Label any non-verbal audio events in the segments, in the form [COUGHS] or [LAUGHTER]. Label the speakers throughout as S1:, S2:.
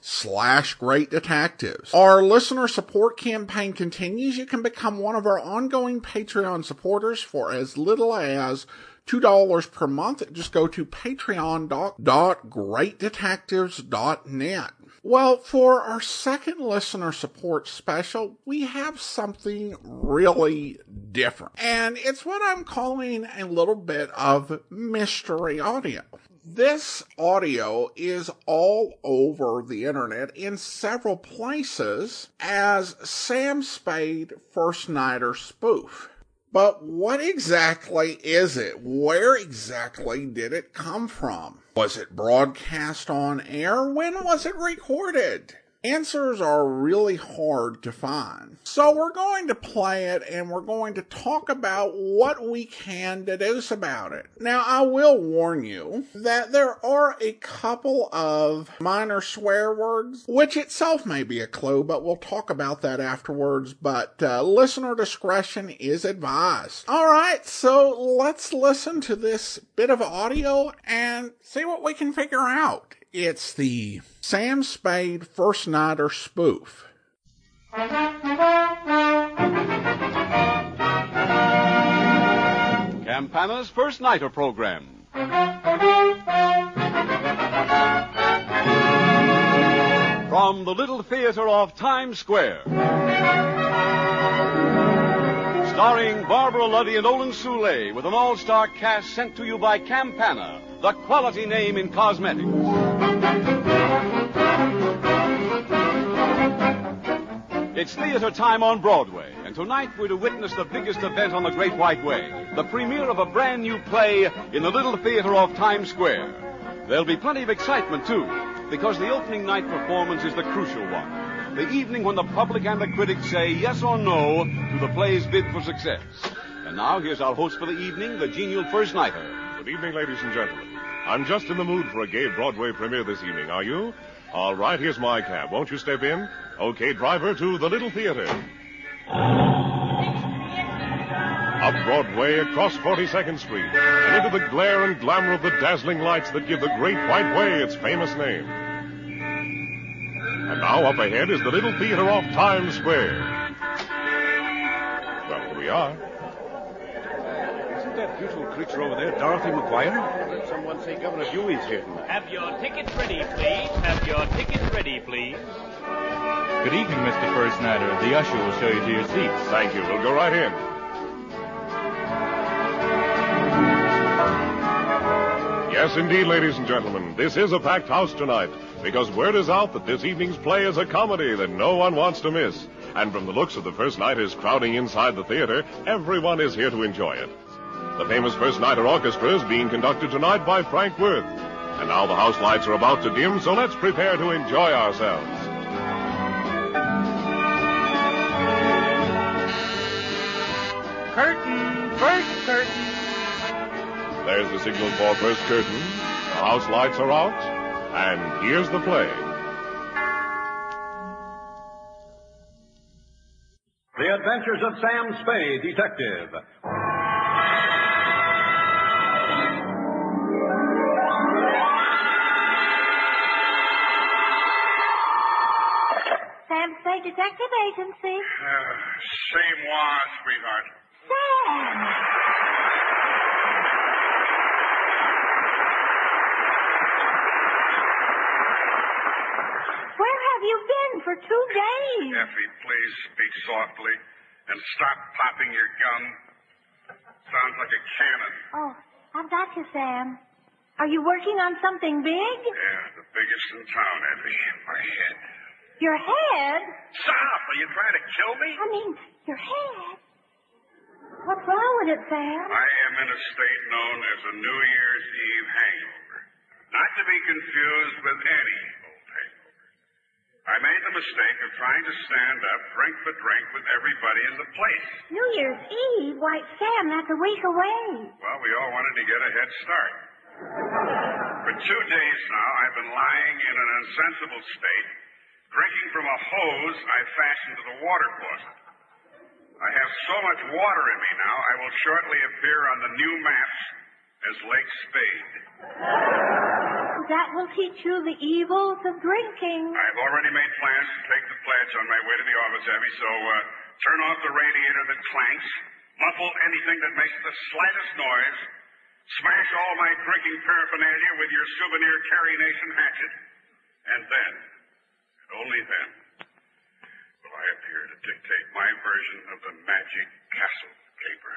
S1: slash great detectives. Our listener support campaign continues. You can become one of our ongoing Patreon supporters for as little as $2 per month. Just go to patreon.greatdetectives.net. Well, for our second listener support special, we have something really different. And it's what I'm calling a little bit of mystery audio. This audio is all over the internet in several places as Sam Spade First Nighter spoof. But what exactly is it? Where exactly did it come from? Was it broadcast on air? When was it recorded? Answers are really hard to find. So we're going to play it and we're going to talk about what we can deduce about it. Now, I will warn you that there are a couple of minor swear words, which itself may be a clue, but we'll talk about that afterwards. But uh, listener discretion is advised. All right, so let's listen to this bit of audio and see what we can figure out. It's the Sam Spade First Nighter spoof.
S2: Campana's First Nighter program. From the Little Theater of Times Square. Starring Barbara Luddy and Olin Soule with an all-star cast sent to you by Campana, the quality name in cosmetics. It's theater time on Broadway, and tonight we're to witness the biggest event on the Great White Way the premiere of a brand new play in the Little Theater off Times Square. There'll be plenty of excitement, too, because the opening night performance is the crucial one. The evening when the public and the critics say yes or no to the play's bid for success. And now, here's our host for the evening, the genial first nighter.
S3: Good evening, ladies and gentlemen. I'm just in the mood for a gay Broadway premiere this evening, are you? All right, here's my cab. Won't you step in? Okay, driver, to the Little Theater. Up Broadway, across 42nd Street, and into the glare and glamour of the dazzling lights that give the Great White Way its famous name. And now up ahead is the Little Theater off Times Square. Well, here we are.
S4: Isn't beautiful creature over there Dorothy McGuire? I heard someone say Governor Dewey's here tonight.
S5: Have your tickets ready, please. Have your tickets ready, please.
S6: Good evening, Mr. First Nighter. The usher will show you to your seats.
S3: Thank you. We'll go right in. Yes, indeed, ladies and gentlemen. This is a packed house tonight because word is out that this evening's play is a comedy that no one wants to miss. And from the looks of the first nighters crowding inside the theater, everyone is here to enjoy it. The famous First Nighter Orchestra is being conducted tonight by Frank Worth. And now the house lights are about to dim, so let's prepare to enjoy ourselves.
S5: Curtain, first curtain.
S3: There's the signal for first curtain. The house lights are out. And here's the play.
S7: The Adventures of Sam Spade, Detective.
S8: Detective Agency.
S9: Uh, same one, sweetheart.
S8: Sam! Where have you been for two days?
S9: Effie, please speak softly and stop popping your gun. Sounds like a cannon.
S8: Oh, I've got you, Sam. Are you working on something big?
S9: Yeah, the biggest in town, Effie. My head.
S8: Your head?
S9: Stop! Are you trying to kill me?
S8: I mean, your head. What's wrong with it, Sam?
S9: I am in a state known as a New Year's Eve hangover. Not to be confused with any old hangover. I made the mistake of trying to stand up drink for drink with everybody in the place.
S8: New Year's Eve? Why, Sam, that's a week away.
S9: Well, we all wanted to get a head start. For two days now, I've been lying in an insensible state, drinking from a hose I fastened to the water closet. I have so much water in me now, I will shortly appear on the new maps as Lake Spade.
S8: That will teach you the evils of drinking.
S9: I've already made plans to take the pledge on my way to the office, Abby, so uh, turn off the radiator that clanks, muffle anything that makes the slightest noise, smash all my drinking paraphernalia with your souvenir Carrie Nation hatchet, and then, only then, will I appear to dictate my version of the magic castle caper.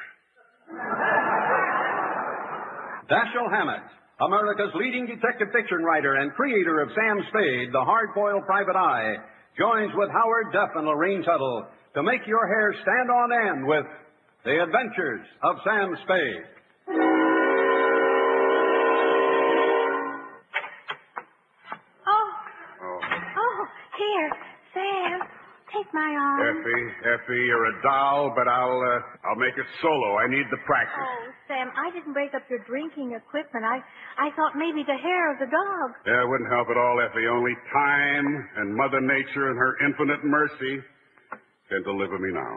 S7: Dashiell Hammett, America's leading detective fiction writer and creator of Sam Spade, the hard-boiled private eye, joins with Howard Duff and Lurene Tuttle to make your hair stand on end with The Adventures of Sam Spade.
S8: Oh, oh, here, Sam, take my arm.
S9: Effie, Effie, you're a doll, but I'll uh, I'll make it solo. I need the practice.
S8: Oh, Sam, I didn't break up your drinking equipment. I, I thought maybe the hair of the dog.
S9: Yeah, it wouldn't help at all, Effie. Only time and Mother Nature and her infinite mercy can deliver me now.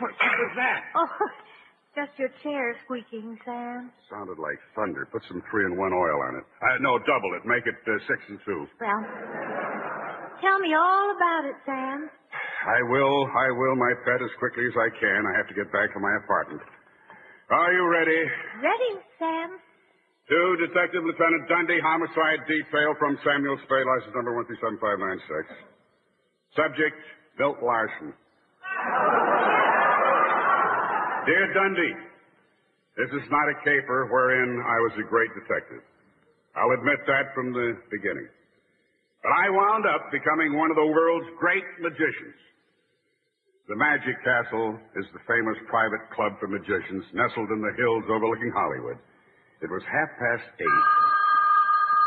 S4: What, what was that?
S8: Oh, [LAUGHS] just your chair squeaking, Sam.
S9: Sounded like thunder. Put some three in one oil on it. Uh, no, double it. Make it uh, six and two.
S8: Well, tell me all about it, Sam.
S9: I will, I will, my pet, as quickly as I can. I have to get back to my apartment. Are you ready?
S8: Ready, Sam?
S9: To Detective Lieutenant Dundee, Homicide Detail from Samuel Spade, license number 137596. Subject, Milt Larsen. Dear Dundee, this is not a caper wherein I was a great detective. I'll admit that from the beginning. But I wound up becoming one of the world's great magicians. The Magic Castle is the famous private club for magicians nestled in the hills overlooking Hollywood. It was half past eight.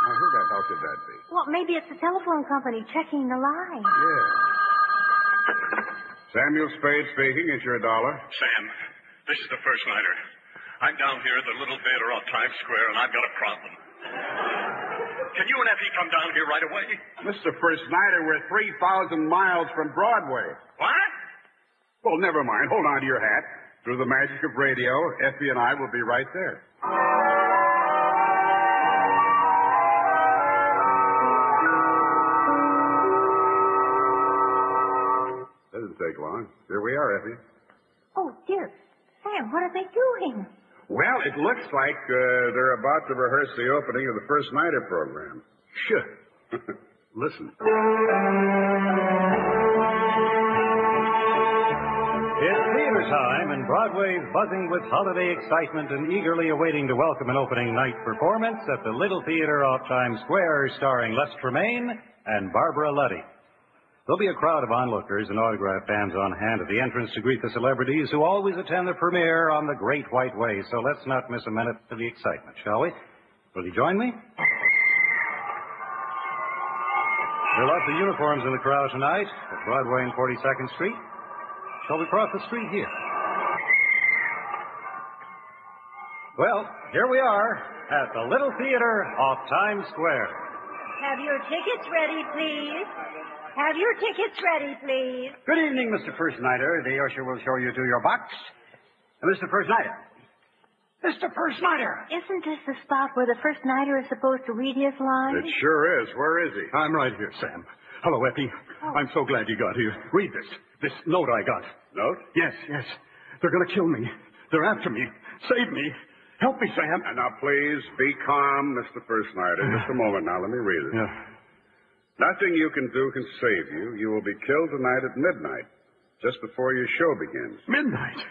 S9: Now, who the hell could that be?
S8: Well, maybe it's the telephone company checking the line.
S9: Yeah. Samuel Spade speaking. Is your dollar?
S10: Sam, this is the first nighter. I'm down here at the Little Theater on Times Square, and I've got a problem. Can you and Effie come down here right away?
S9: Mr. First Nighter, we're 3,000 miles from Broadway.
S10: What?
S9: Well, never mind. Hold on to your hat. Through the magic of radio, Effie and I will be right there. That didn't take long. Here we are, Effie.
S8: Oh, dear. Sam, what are they doing?
S9: Well, it looks like uh, they're about to rehearse the opening of the first nighter program. Sure. [LAUGHS] Listen.
S11: Time, and Broadway's buzzing with holiday excitement and eagerly awaiting to welcome an opening night performance at the Little Theater off Times Square starring Les Tremayne and Barbara Luddy. There'll be a crowd of onlookers and autograph fans on hand at the entrance to greet the celebrities who always attend the premiere on the Great White Way, so let's not miss a minute to the excitement, shall we? Will you join me? There are lots of uniforms in the crowd tonight at Broadway and 42nd Street. Shall we cross the street here? Well, here we are at the Little Theater off Times Square.
S8: Have your tickets ready, please. Have your tickets ready, please.
S12: Good evening, Mr. First Nighter. The usher will show you to your box. Uh, Mr. First Nighter. Mr. First Nighter.
S8: Isn't this the spot where the first nighter is supposed to read his lines?
S9: It sure is. Where is he?
S13: I'm right here, Sam. Hello, Effie. I'm so glad you got here. Read this. This note I got.
S9: Note?
S13: Yes, yes. They're going to kill me. They're after me. Save me. Help me, Sam.
S9: And now, please be calm, Mr. First Nighter. Just a moment now. Let me read it.
S13: Yeah.
S9: Nothing you can do can save you. You will be killed tonight at midnight, just before your show begins.
S13: Midnight.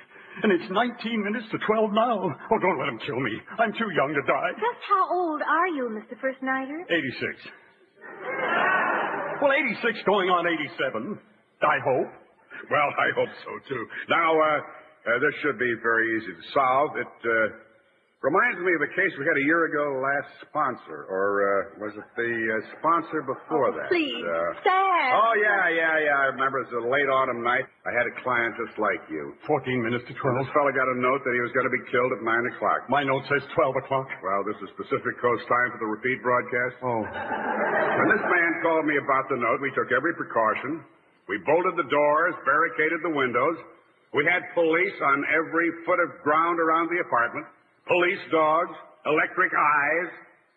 S13: And it's 19 minutes to 12 now. Oh, don't let them kill me. I'm too young to die.
S8: Just how old are you, Mr. First Nighter?
S13: 86. Well, 86 going on 87. I hope.
S9: Well, I hope so, too. Now, uh, uh, this should be very easy to solve. It uh, Reminds me of a case we had a year ago, last sponsor, or uh, was it the uh, sponsor before that?
S8: Please,
S9: Uh, Oh, yeah, yeah, yeah. I remember it was a late autumn night. I had a client just like you.
S13: 14 minutes to 12.
S9: this fella got a note that he was going to be killed at 9 o'clock.
S13: My note says 12 o'clock.
S9: Well, this is Pacific Coast time for the repeat broadcast.
S13: Oh.
S9: When this man called me about the note, we took every precaution. We bolted the doors, barricaded the windows. We had police on every foot of ground around the apartment. Police dogs, electric eyes,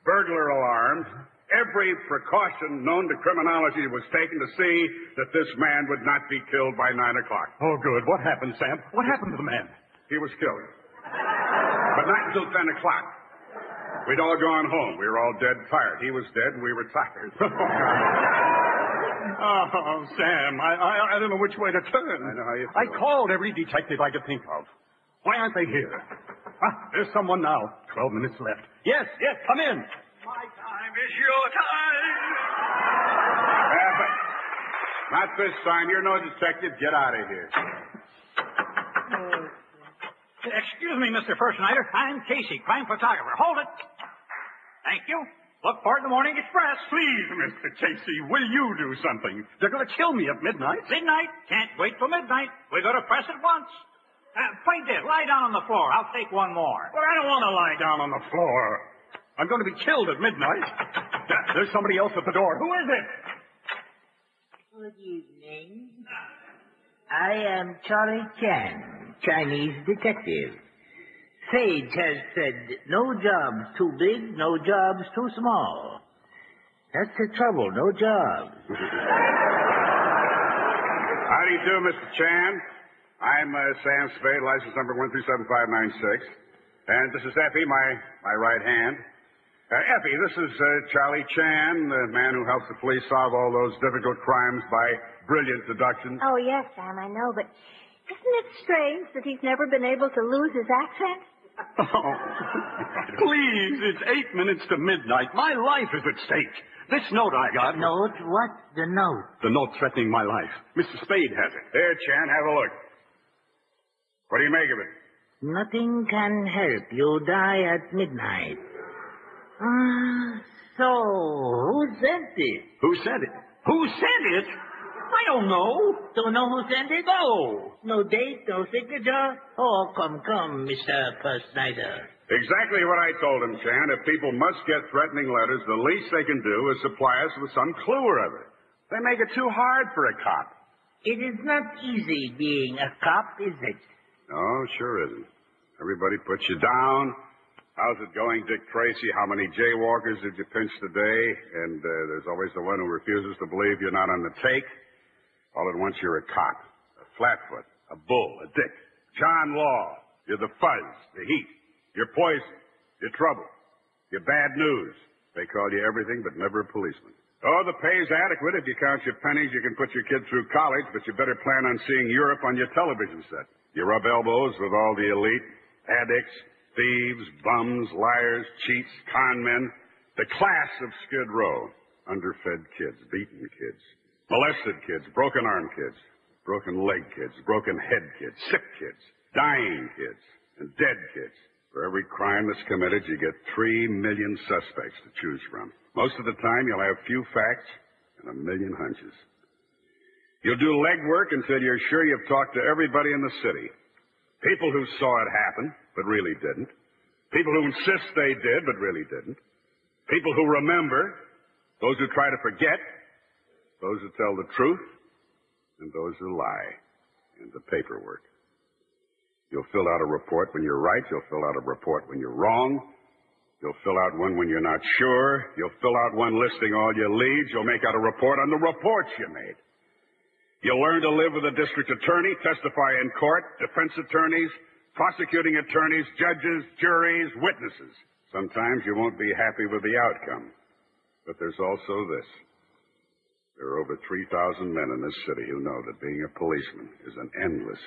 S9: burglar alarms. Every precaution known to criminology was taken to see that this man would not be killed by 9 o'clock.
S13: Oh, good. What happened, Sam? What happened to the man?
S9: He was killed. But not until 10 o'clock. We'd all gone home. We were all dead tired. He was dead and we were tired. [LAUGHS]
S13: Oh, Oh, Sam, I, I, I don't know which way to turn.
S9: I know how you
S13: I called every detective I could think of. Why aren't they here? Ah, there's someone now. Twelve minutes left. Yes, yes, come in.
S10: My time is your time.
S9: Not this time. You're no detective. Get out of here.
S12: Excuse me, Mr. First Nighter. I'm Casey, crime photographer. Hold it. Thank you. Look for it in the Morning Express.
S13: Please, Mr. Casey, will you do something? They're going to kill me at midnight.
S12: Midnight. Can't wait till midnight. We go to press at once. Uh, play dead. Lie down on the floor. I'll take one more.
S13: But I don't want to lie down on the floor. I'm going to be killed at midnight. There's somebody else at the door. Who is it?
S14: Good evening. I am Charlie Chan, Chinese detective. Fate has said no jobs too big, no jobs too small. That's the trouble, no job. [LAUGHS]
S9: How do you do, Mr. Chan? I'm uh, Sam Spade, license number 137596. And this is Effie, my, my right hand. Uh, Effie, this is uh, Charlie Chan, the man who helps the police solve all those difficult crimes by brilliant deductions.
S8: Oh, yes, Sam, I know, but isn't it strange that he's never been able to lose his accent?
S13: Oh, [LAUGHS] please, it's eight minutes to midnight. My life is at stake. This note I got.
S14: Note? What? The note?
S13: The note threatening my life. Mr. Spade has it.
S9: Here, Chan, have a look. What do you make of it?
S14: Nothing can help you die at midnight. Ah, so, who sent it?
S13: Who sent it? Who sent it? I don't know.
S14: Don't know who sent it?
S13: No.
S14: No date, no signature? Oh, come, come, Mr. First Nighter.
S9: Exactly what I told him, Chan. If people must get threatening letters, the least they can do is supply us with some clue or other. They make it too hard for a cop.
S14: It is not easy being a cop, is it?
S9: No, sure isn't. Everybody puts you down. How's it going, Dick Tracy? How many jaywalkers did you pinch today? And uh, there's always the one who refuses to believe you're not on the take. All at once you're a cop, a flatfoot, a bull, a dick, John Law. You're the fuzz, the heat. You're poison. You're trouble. You're bad news. They call you everything but never a policeman. Oh, the pay's adequate. If you count your pennies, you can put your kid through college, but you better plan on seeing Europe on your television set. You rub elbows with all the elite, addicts, thieves, bums, liars, cheats, con men, the class of Skid Row. Underfed kids, beaten kids, molested kids, broken arm kids, broken leg kids, broken head kids, sick kids, dying kids, and dead kids. For every crime that's committed, you get three million suspects to choose from. Most of the time, you'll have few facts and a million hunches. You'll do legwork until you're sure you've talked to everybody in the city. People who saw it happen, but really didn't. People who insist they did, but really didn't. People who remember. Those who try to forget. Those who tell the truth. And those who lie. And the paperwork. You'll fill out a report when you're right. You'll fill out a report when you're wrong. You'll fill out one when you're not sure. You'll fill out one listing all your leads. You'll make out a report on the reports you made. You'll learn to live with a district attorney, testify in court, defense attorneys, prosecuting attorneys, judges, juries, witnesses. Sometimes you won't be happy with the outcome. But there's also this. There are over 3,000 men in this city who know that being a policeman is an endless,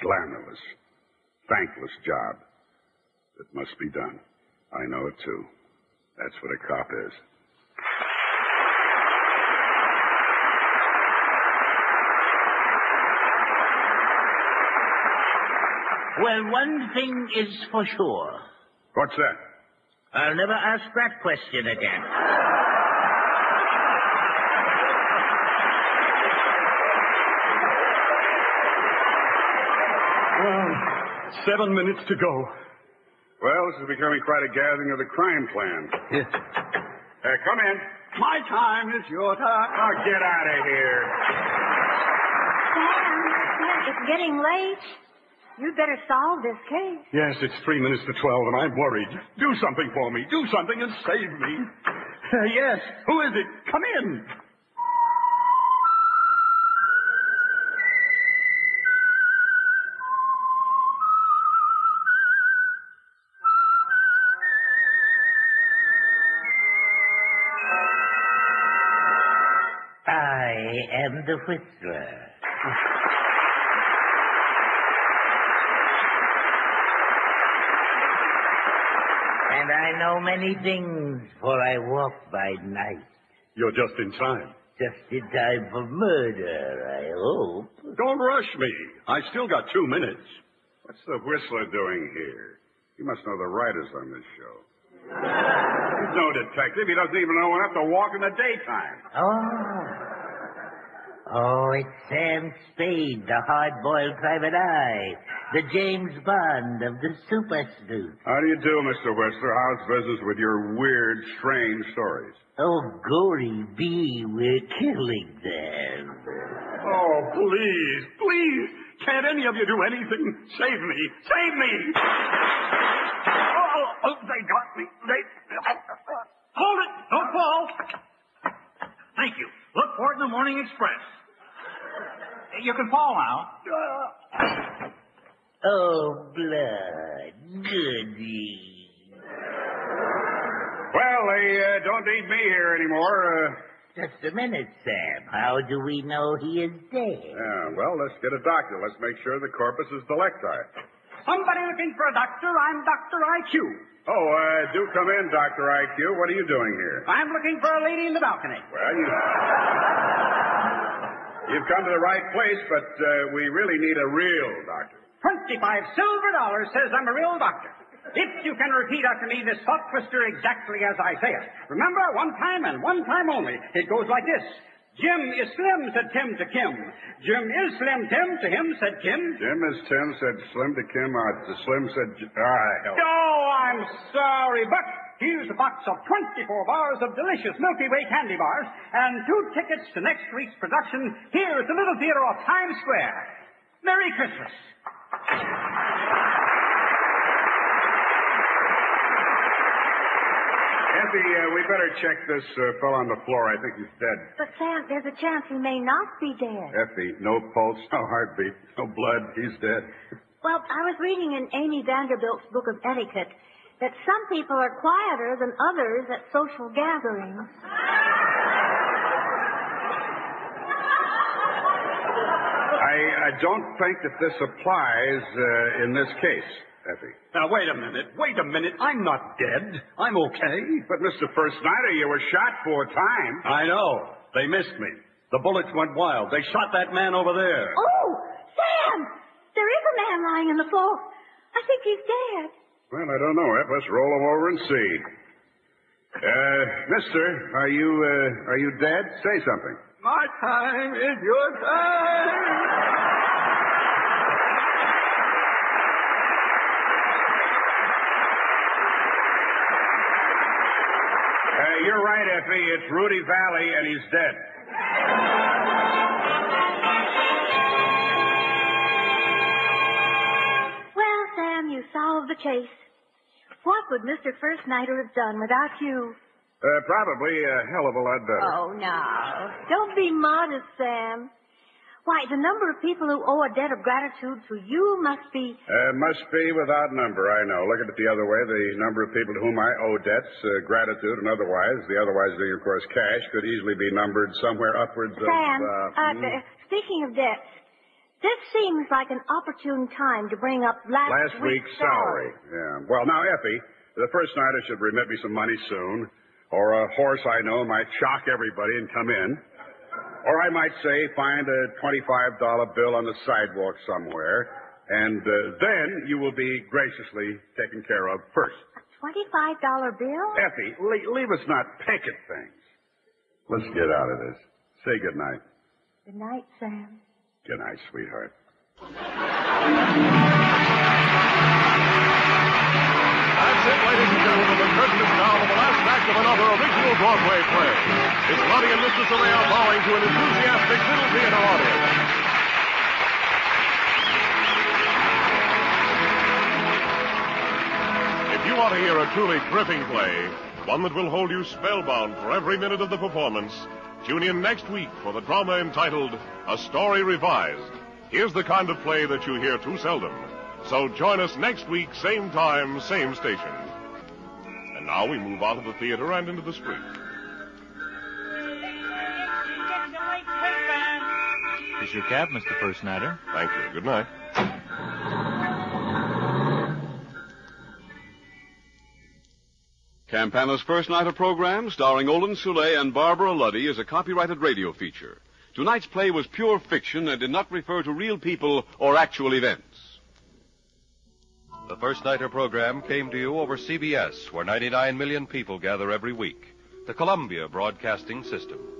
S9: glamorous, thankless job that must be done. I know it too. That's what a cop is.
S14: Well, one thing is for sure.
S9: What's that?
S14: I'll never ask that question again.
S9: Well, seven minutes to go. Well, this is becoming quite a gathering of the crime clan. Uh, come in.
S12: My time is your time.
S9: Oh, get out of here.
S8: Sam, Sam, it's getting late. You'd better solve this case.
S9: Yes, it's three minutes to twelve, and I'm worried. Do something for me. Do something and save me. Uh, yes. Who is it? Come in.
S14: The Whistler. and I know many things, for I walk by night.
S9: You're just in time.
S14: Just in time for murder, I hope.
S9: Don't rush me. I still got two minutes. What's the Whistler doing here? He must know the writers on this show. He's no detective. He doesn't even know enough to walk in the daytime.
S14: Oh. Oh, it's Sam Spade, the hard-boiled private eye, the James Bond of the super sleuth.
S9: How do you do, Mr. Whistler? How's business with your weird, strange stories?
S14: Oh, Gory B, we're killing them.
S9: Oh, please, please. Can't any of you do anything? Save me. Save me.
S12: Oh, oh, they got me. They. Oh, hold it! Don't fall. Thank you. Look for it in the Morning Express. You can fall now. [COUGHS]
S14: Oh, blood. Goody.
S9: Well, they uh, don't need me here anymore. Uh,
S14: Just a minute, Sam. How do we know he is dead?
S9: yeah, well, let's get a doctor. Let's make sure the corpus is delicti.
S12: Somebody looking for a doctor? I'm Dr. IQ.
S9: Oh, uh, do come in, Dr. IQ. What are you doing here?
S12: I'm looking for a lady in the balcony.
S9: Well, you... You've come to the right place, but uh, we really need a real doctor.
S12: Twenty-five silver dollars says I'm a real doctor. If you can repeat after me this thought twister exactly as I say it. Remember, one time and one time only. It goes like this. Jim is slim, said Tim to Kim. Jim is slim, Tim to him, said Kim.
S9: Jim is Tim said Slim to Kim. Uh, to Slim said... Ah, hell.
S12: Oh, I'm sorry, but here's a box of 24 bars of delicious Milky Way candy bars and two tickets to next week's production here at the Little Theater of Times Square. Merry Christmas.
S9: Effie, uh, we better check this uh, fellow on the floor. I think he's dead.
S8: But Sam, there's a chance he may not be dead.
S9: Effie, no pulse, no heartbeat, no blood. He's dead.
S8: Well, I was reading in Amy Vanderbilt's book of etiquette that some people are quieter than others at social gatherings.
S9: I, I don't think that this applies uh, in this case, Effie.
S13: Now, wait a minute. Wait a minute. I'm not dead. I'm okay.
S9: But, Mr. First Nighter, you were shot four times.
S13: I know. They missed me. The bullets went wild. They shot that man over there.
S8: Oh, Sam! There is a man lying on the floor. I think he's dead.
S9: Well, I don't know, Eff. Let's roll him over and see. Uh, mister, are you, uh, are you dead? Say something.
S12: My time is your time.
S9: Uh, you're right, Effie. It's Rudy Vallée, and he's dead.
S8: You solved the case. What would Mr. First Nighter have done without you?
S9: Uh, probably a hell of a lot better.
S8: Oh, no. Don't be modest, Sam. Why, the number of people who owe a debt of gratitude to you must be.
S9: Uh, must be without number, I know. Look at it the other way. The number of people to whom I owe debts, uh, gratitude and otherwise, the otherwise being, of course, cash, could easily be numbered somewhere upwards of...
S8: Sam,
S9: uh,
S8: uh,
S9: hmm?
S8: speaking of debts, this seems like an opportune time to bring up last,
S9: Last week's salary. Yeah. Well, now, Effie, the first night I should remit me some money soon, or a horse I know might shock everybody and come in. Or I might say find a $25 bill on the sidewalk somewhere And uh, then you will be graciously taken care of first.
S8: A Twenty-five dollar bill?
S9: Effie, le- leave us not pick at things. Let's get out of this. Say good night.
S8: Good night, Sam.
S9: Good night, sweetheart.
S3: That's it, ladies and gentlemen. The curtain is down on the last act of another original Broadway play. It's Lottie and Mr. Soule bowing to an enthusiastic little theater audience. If you want to hear a truly gripping play, one that will hold you spellbound for every minute of the performance, tune in next week for the drama entitled A Story Revised. Here's the kind of play that you hear too seldom. So join us next week, same time, same station. And now we move out of the theater and into the street.
S6: Is your cab, Mr. First Nighter?
S3: Thank you. Good night.
S2: Campana's First Nighter program, starring Olin Soule and Barbara Luddy, is a copyrighted radio feature. Tonight's play was pure fiction and did not refer to real people or actual events.
S15: The First Nighter program came to you over CBS, where 99 million people gather every week. The Columbia Broadcasting System.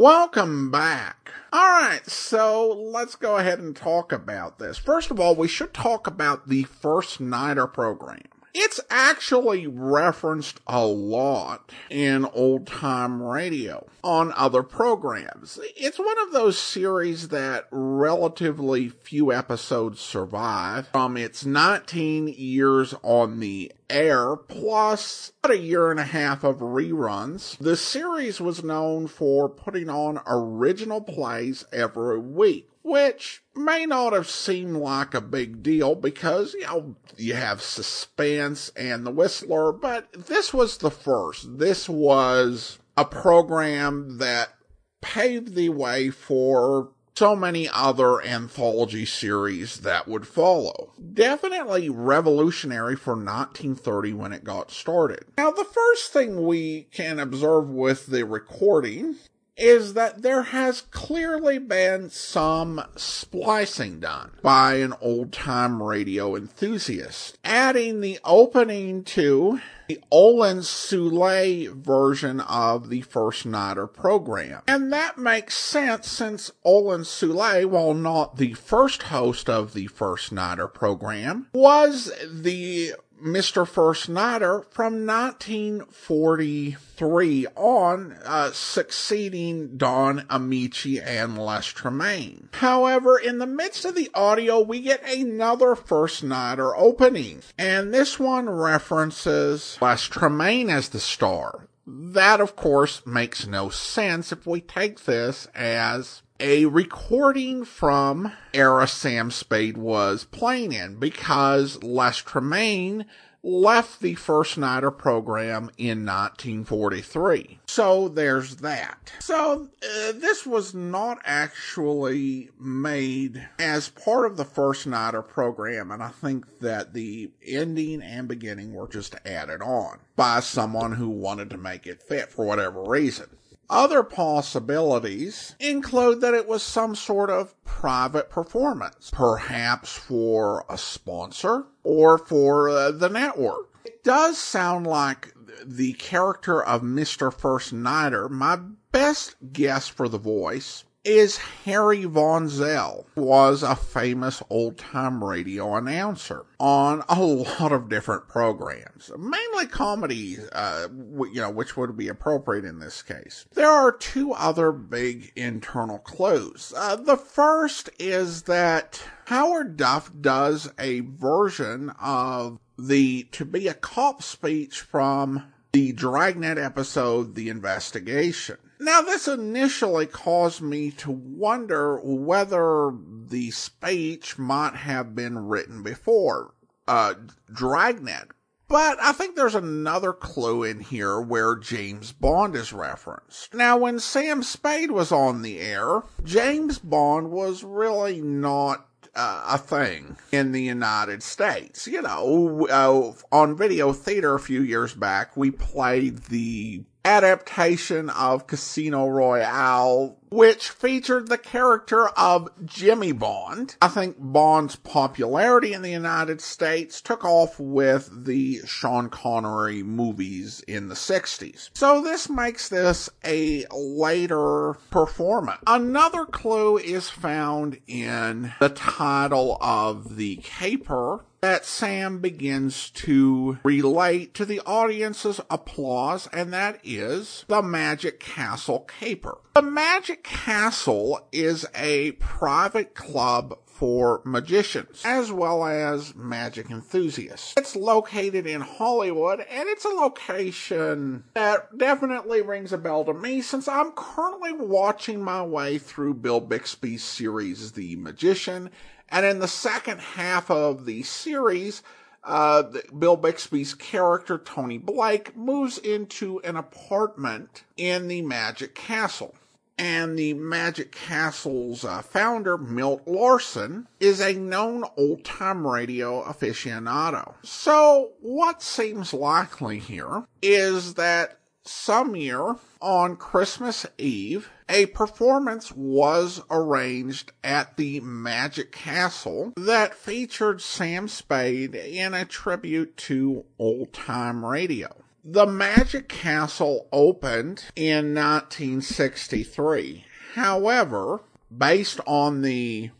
S1: Welcome back. All right, so let's go ahead and talk about this. First of all, we should talk about the First Nighter program. It's actually referenced a lot in old time radio on other programs. It's one of those series that relatively few episodes survive from its 19 years on the air plus about a year and a half of reruns. The series was known for putting on original plays every week which may not have seemed like a big deal because, you know, you have suspense and the Whistler, but this was the first. This was a program that paved the way for so many other anthology series that would follow. Definitely revolutionary for 1930 when it got started. Now, the first thing we can observe with the recording is that there has clearly been some splicing done by an old time radio enthusiast, adding the opening to the Olin Soule version of the First Nighter program. And that makes sense since Olin Soule, while not the first host of the First Nighter program, was the Mr. First Nighter from 1943 on, uh, succeeding Don Ameche and Les Tremayne. However, in the midst of the audio, we get another First Nighter opening, and this one references Les Tremayne as the star. That, of course, makes no sense if we take this as a recording from era Sam Spade was playing in because Les Tremayne left the First Nighter program in 1943. So there's that. So uh, this was not actually made as part of the First Nighter program, and I think that the ending and beginning were just added on by someone who wanted to make it fit for whatever reason. Other possibilities include that it was some sort of private performance, perhaps for a sponsor or for uh, the network. It does sound like the character of Mr. First Nighter, my best guess for the voice is Harry Von Zell, was a famous old time radio announcer on a lot of different programs, mainly comedy, uh, you know, which would be appropriate in this case. There are two other big internal clues. Uh, the first is that Howard Duff does a version of the to be a cop speech from the Dragnet episode, The Investigation. Now, this initially caused me to wonder whether the speech might have been written before uh, Dragnet. But I think there's another clue in here where James Bond is referenced. Now, when Sam Spade was on the air, James Bond was really not uh, a thing in the United States. You know, uh, on video theater a few years back, we played the adaptation of Casino Royale, which featured the character of Jimmy Bond. I think Bond's popularity in the United States took off with the Sean Connery movies in the 60s. So this makes this a later performance. Another clue is found in the title of the caper that Sam begins to relate to the audience's applause, and that is the Magic Castle Caper. The Magic Castle is a private club for magicians as well as magic enthusiasts. It's located in Hollywood and it's a location that definitely rings a bell to me since I'm currently watching my way through Bill Bixby's series The Magician and in the second half of the series, uh, Bill Bixby's character, Tony Blake, moves into an apartment in the Magic Castle. And the Magic Castle's uh, founder, Milt Larsen, is a known old time radio aficionado. So, what seems likely here is that some year on Christmas Eve, a performance was arranged at the Magic Castle that featured Sam Spade in a tribute to old time radio. The Magic Castle opened in 1963. However, based on the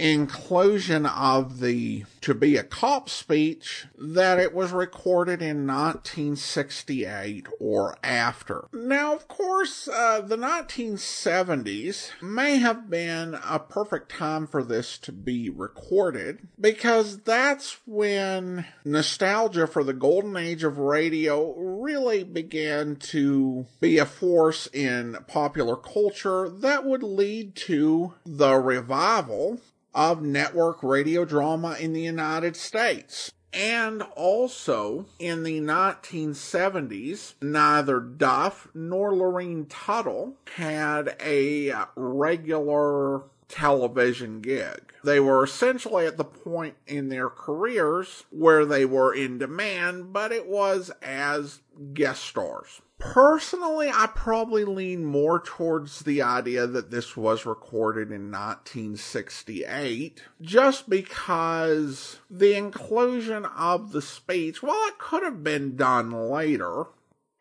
S1: inclusion of the to be a cop speech that it was recorded in 1968 or after. Now, of course, uh, the 1970s may have been a perfect time for this to be recorded because that's when nostalgia for the golden age of radio really began to be a force in popular culture that would lead to the revival of network radio drama in the United States. And also in the 1970s, neither Duff nor Lurene Tuttle had a regular television gig. They were essentially at the point in their careers where they were in demand, but it was as guest stars. Personally, I probably lean more towards the idea that this was recorded in 1968, just because the inclusion of the speech, while it could have been done later,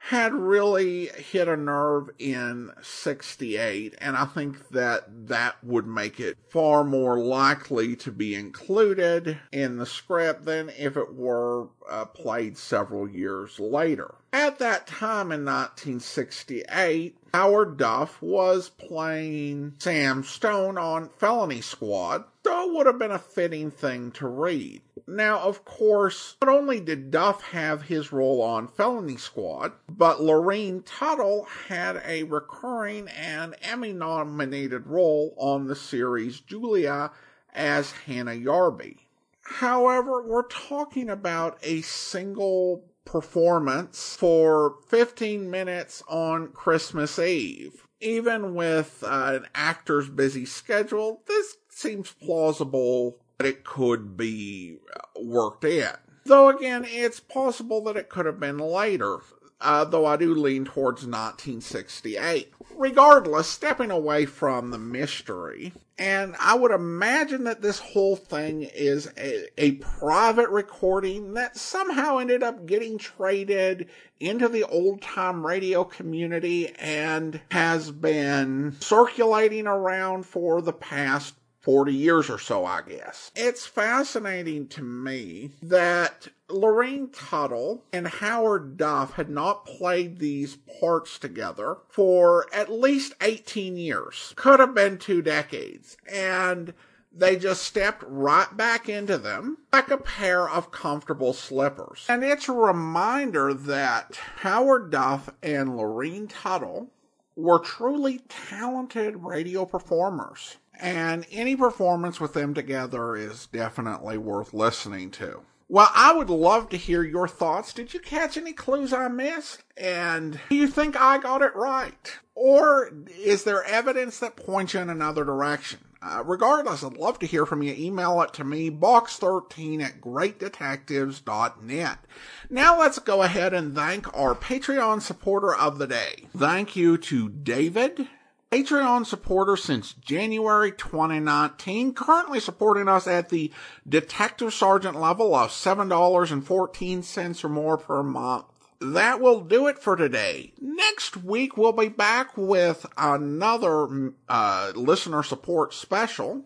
S1: had really hit a nerve in 68 and I think that that would make it far more likely to be included in the script than if it were uh, played several years later. At that time in 1968, Howard Duff was playing Sam Stone on Felony Squad, so it would have been a fitting thing to read. Now, of course, not only did Duff have his role on Felony Squad, but Lurene Tuttle had a recurring and Emmy nominated role on the series Julia as Hannah Yarby. However, we're talking about a single performance for 15 minutes on Christmas Eve. Even with uh, an actor's busy schedule, this seems plausible that it could be worked in. Though again, it's possible that it could have been later uh, though I do lean towards 1968. Regardless, stepping away from the mystery, and I would imagine that this whole thing is a, a private recording that somehow ended up getting traded into the old time radio community and has been circulating around for the past 40 years or so, I guess. It's fascinating to me that Lurene Tuttle and Howard Duff had not played these parts together for at least 18 years. Could have been two decades. And they just stepped right back into them like a pair of comfortable slippers. And it's a reminder that Howard Duff and Lurene Tuttle were truly talented radio performers and any performance with them together is definitely worth listening to. Well, I would love to hear your thoughts. Did you catch any clues I missed? And do you think I got it right? Or is there evidence that points you in another direction? Uh, regardless, I'd love to hear from you. Email it to me, box13 at greatdetectives.net. Now let's go ahead and thank our Patreon supporter of the day. Thank you to David, Patreon supporter since January 2019, currently supporting us at the Detective Sergeant level of $7.14 or more per month. That will do it for today. Next week, we'll be back with another uh, listener support special.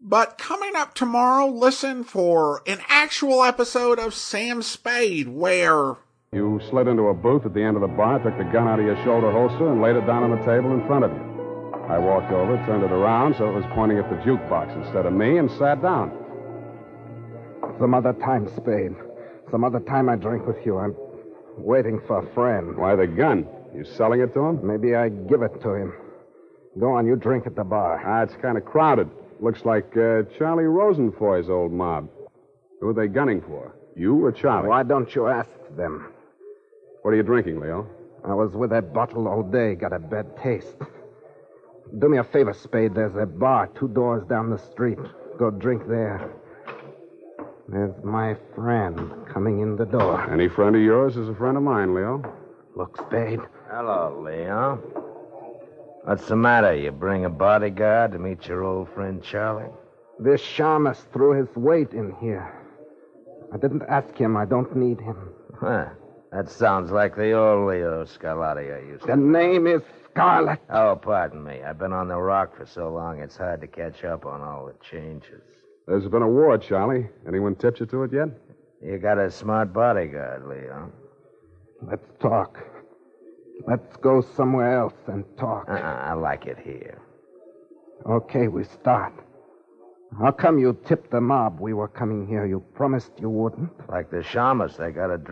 S1: But coming up tomorrow, listen for an actual episode of Sam Spade where
S16: you slid into a booth at the end of the bar, took the gun out of your shoulder holster, and laid it down on the table in front of you. I walked over, turned it around so it was pointing at the jukebox instead of me, and sat down.
S17: Some other time, Spade. Some other time I drink with you. I'm waiting for a friend.
S16: Why the gun? You selling it to him?
S17: Maybe I give it to him. Go on, you drink at the bar.
S16: Ah, it's kind of crowded. Looks like uh, Charlie Rosenfoy's old mob. Who are they gunning for? You or Charlie?
S17: Why don't you ask them?
S16: What are you drinking, Leo?
S17: I was with that bottle all day, got a bad taste. Do me a favor, Spade. There's a bar two doors down the street. Go drink there. There's my friend coming in the door.
S16: Any friend of yours is a friend of mine, Leo.
S17: Look, Spade.
S18: Hello, Leo. What's the matter? You bring a bodyguard to meet your old friend Charlie?
S17: This shamus threw his weight in here. I didn't ask him. I don't need him.
S18: Huh. That sounds like the old Leo Scarlatti I used to.
S17: The name is Scarlet.
S18: Oh, pardon me. I've been on the rock for so long, it's hard to catch up on all the changes.
S16: There's been a war, Charlie. Anyone tipped you to it yet?
S18: You got a smart bodyguard, Leo.
S17: Let's talk. Let's go somewhere else and talk.
S18: Uh-uh, I like it here.
S17: Okay, we start. How come you tipped the mob we were coming here? You promised you wouldn't.
S18: Like the shamus, they got a.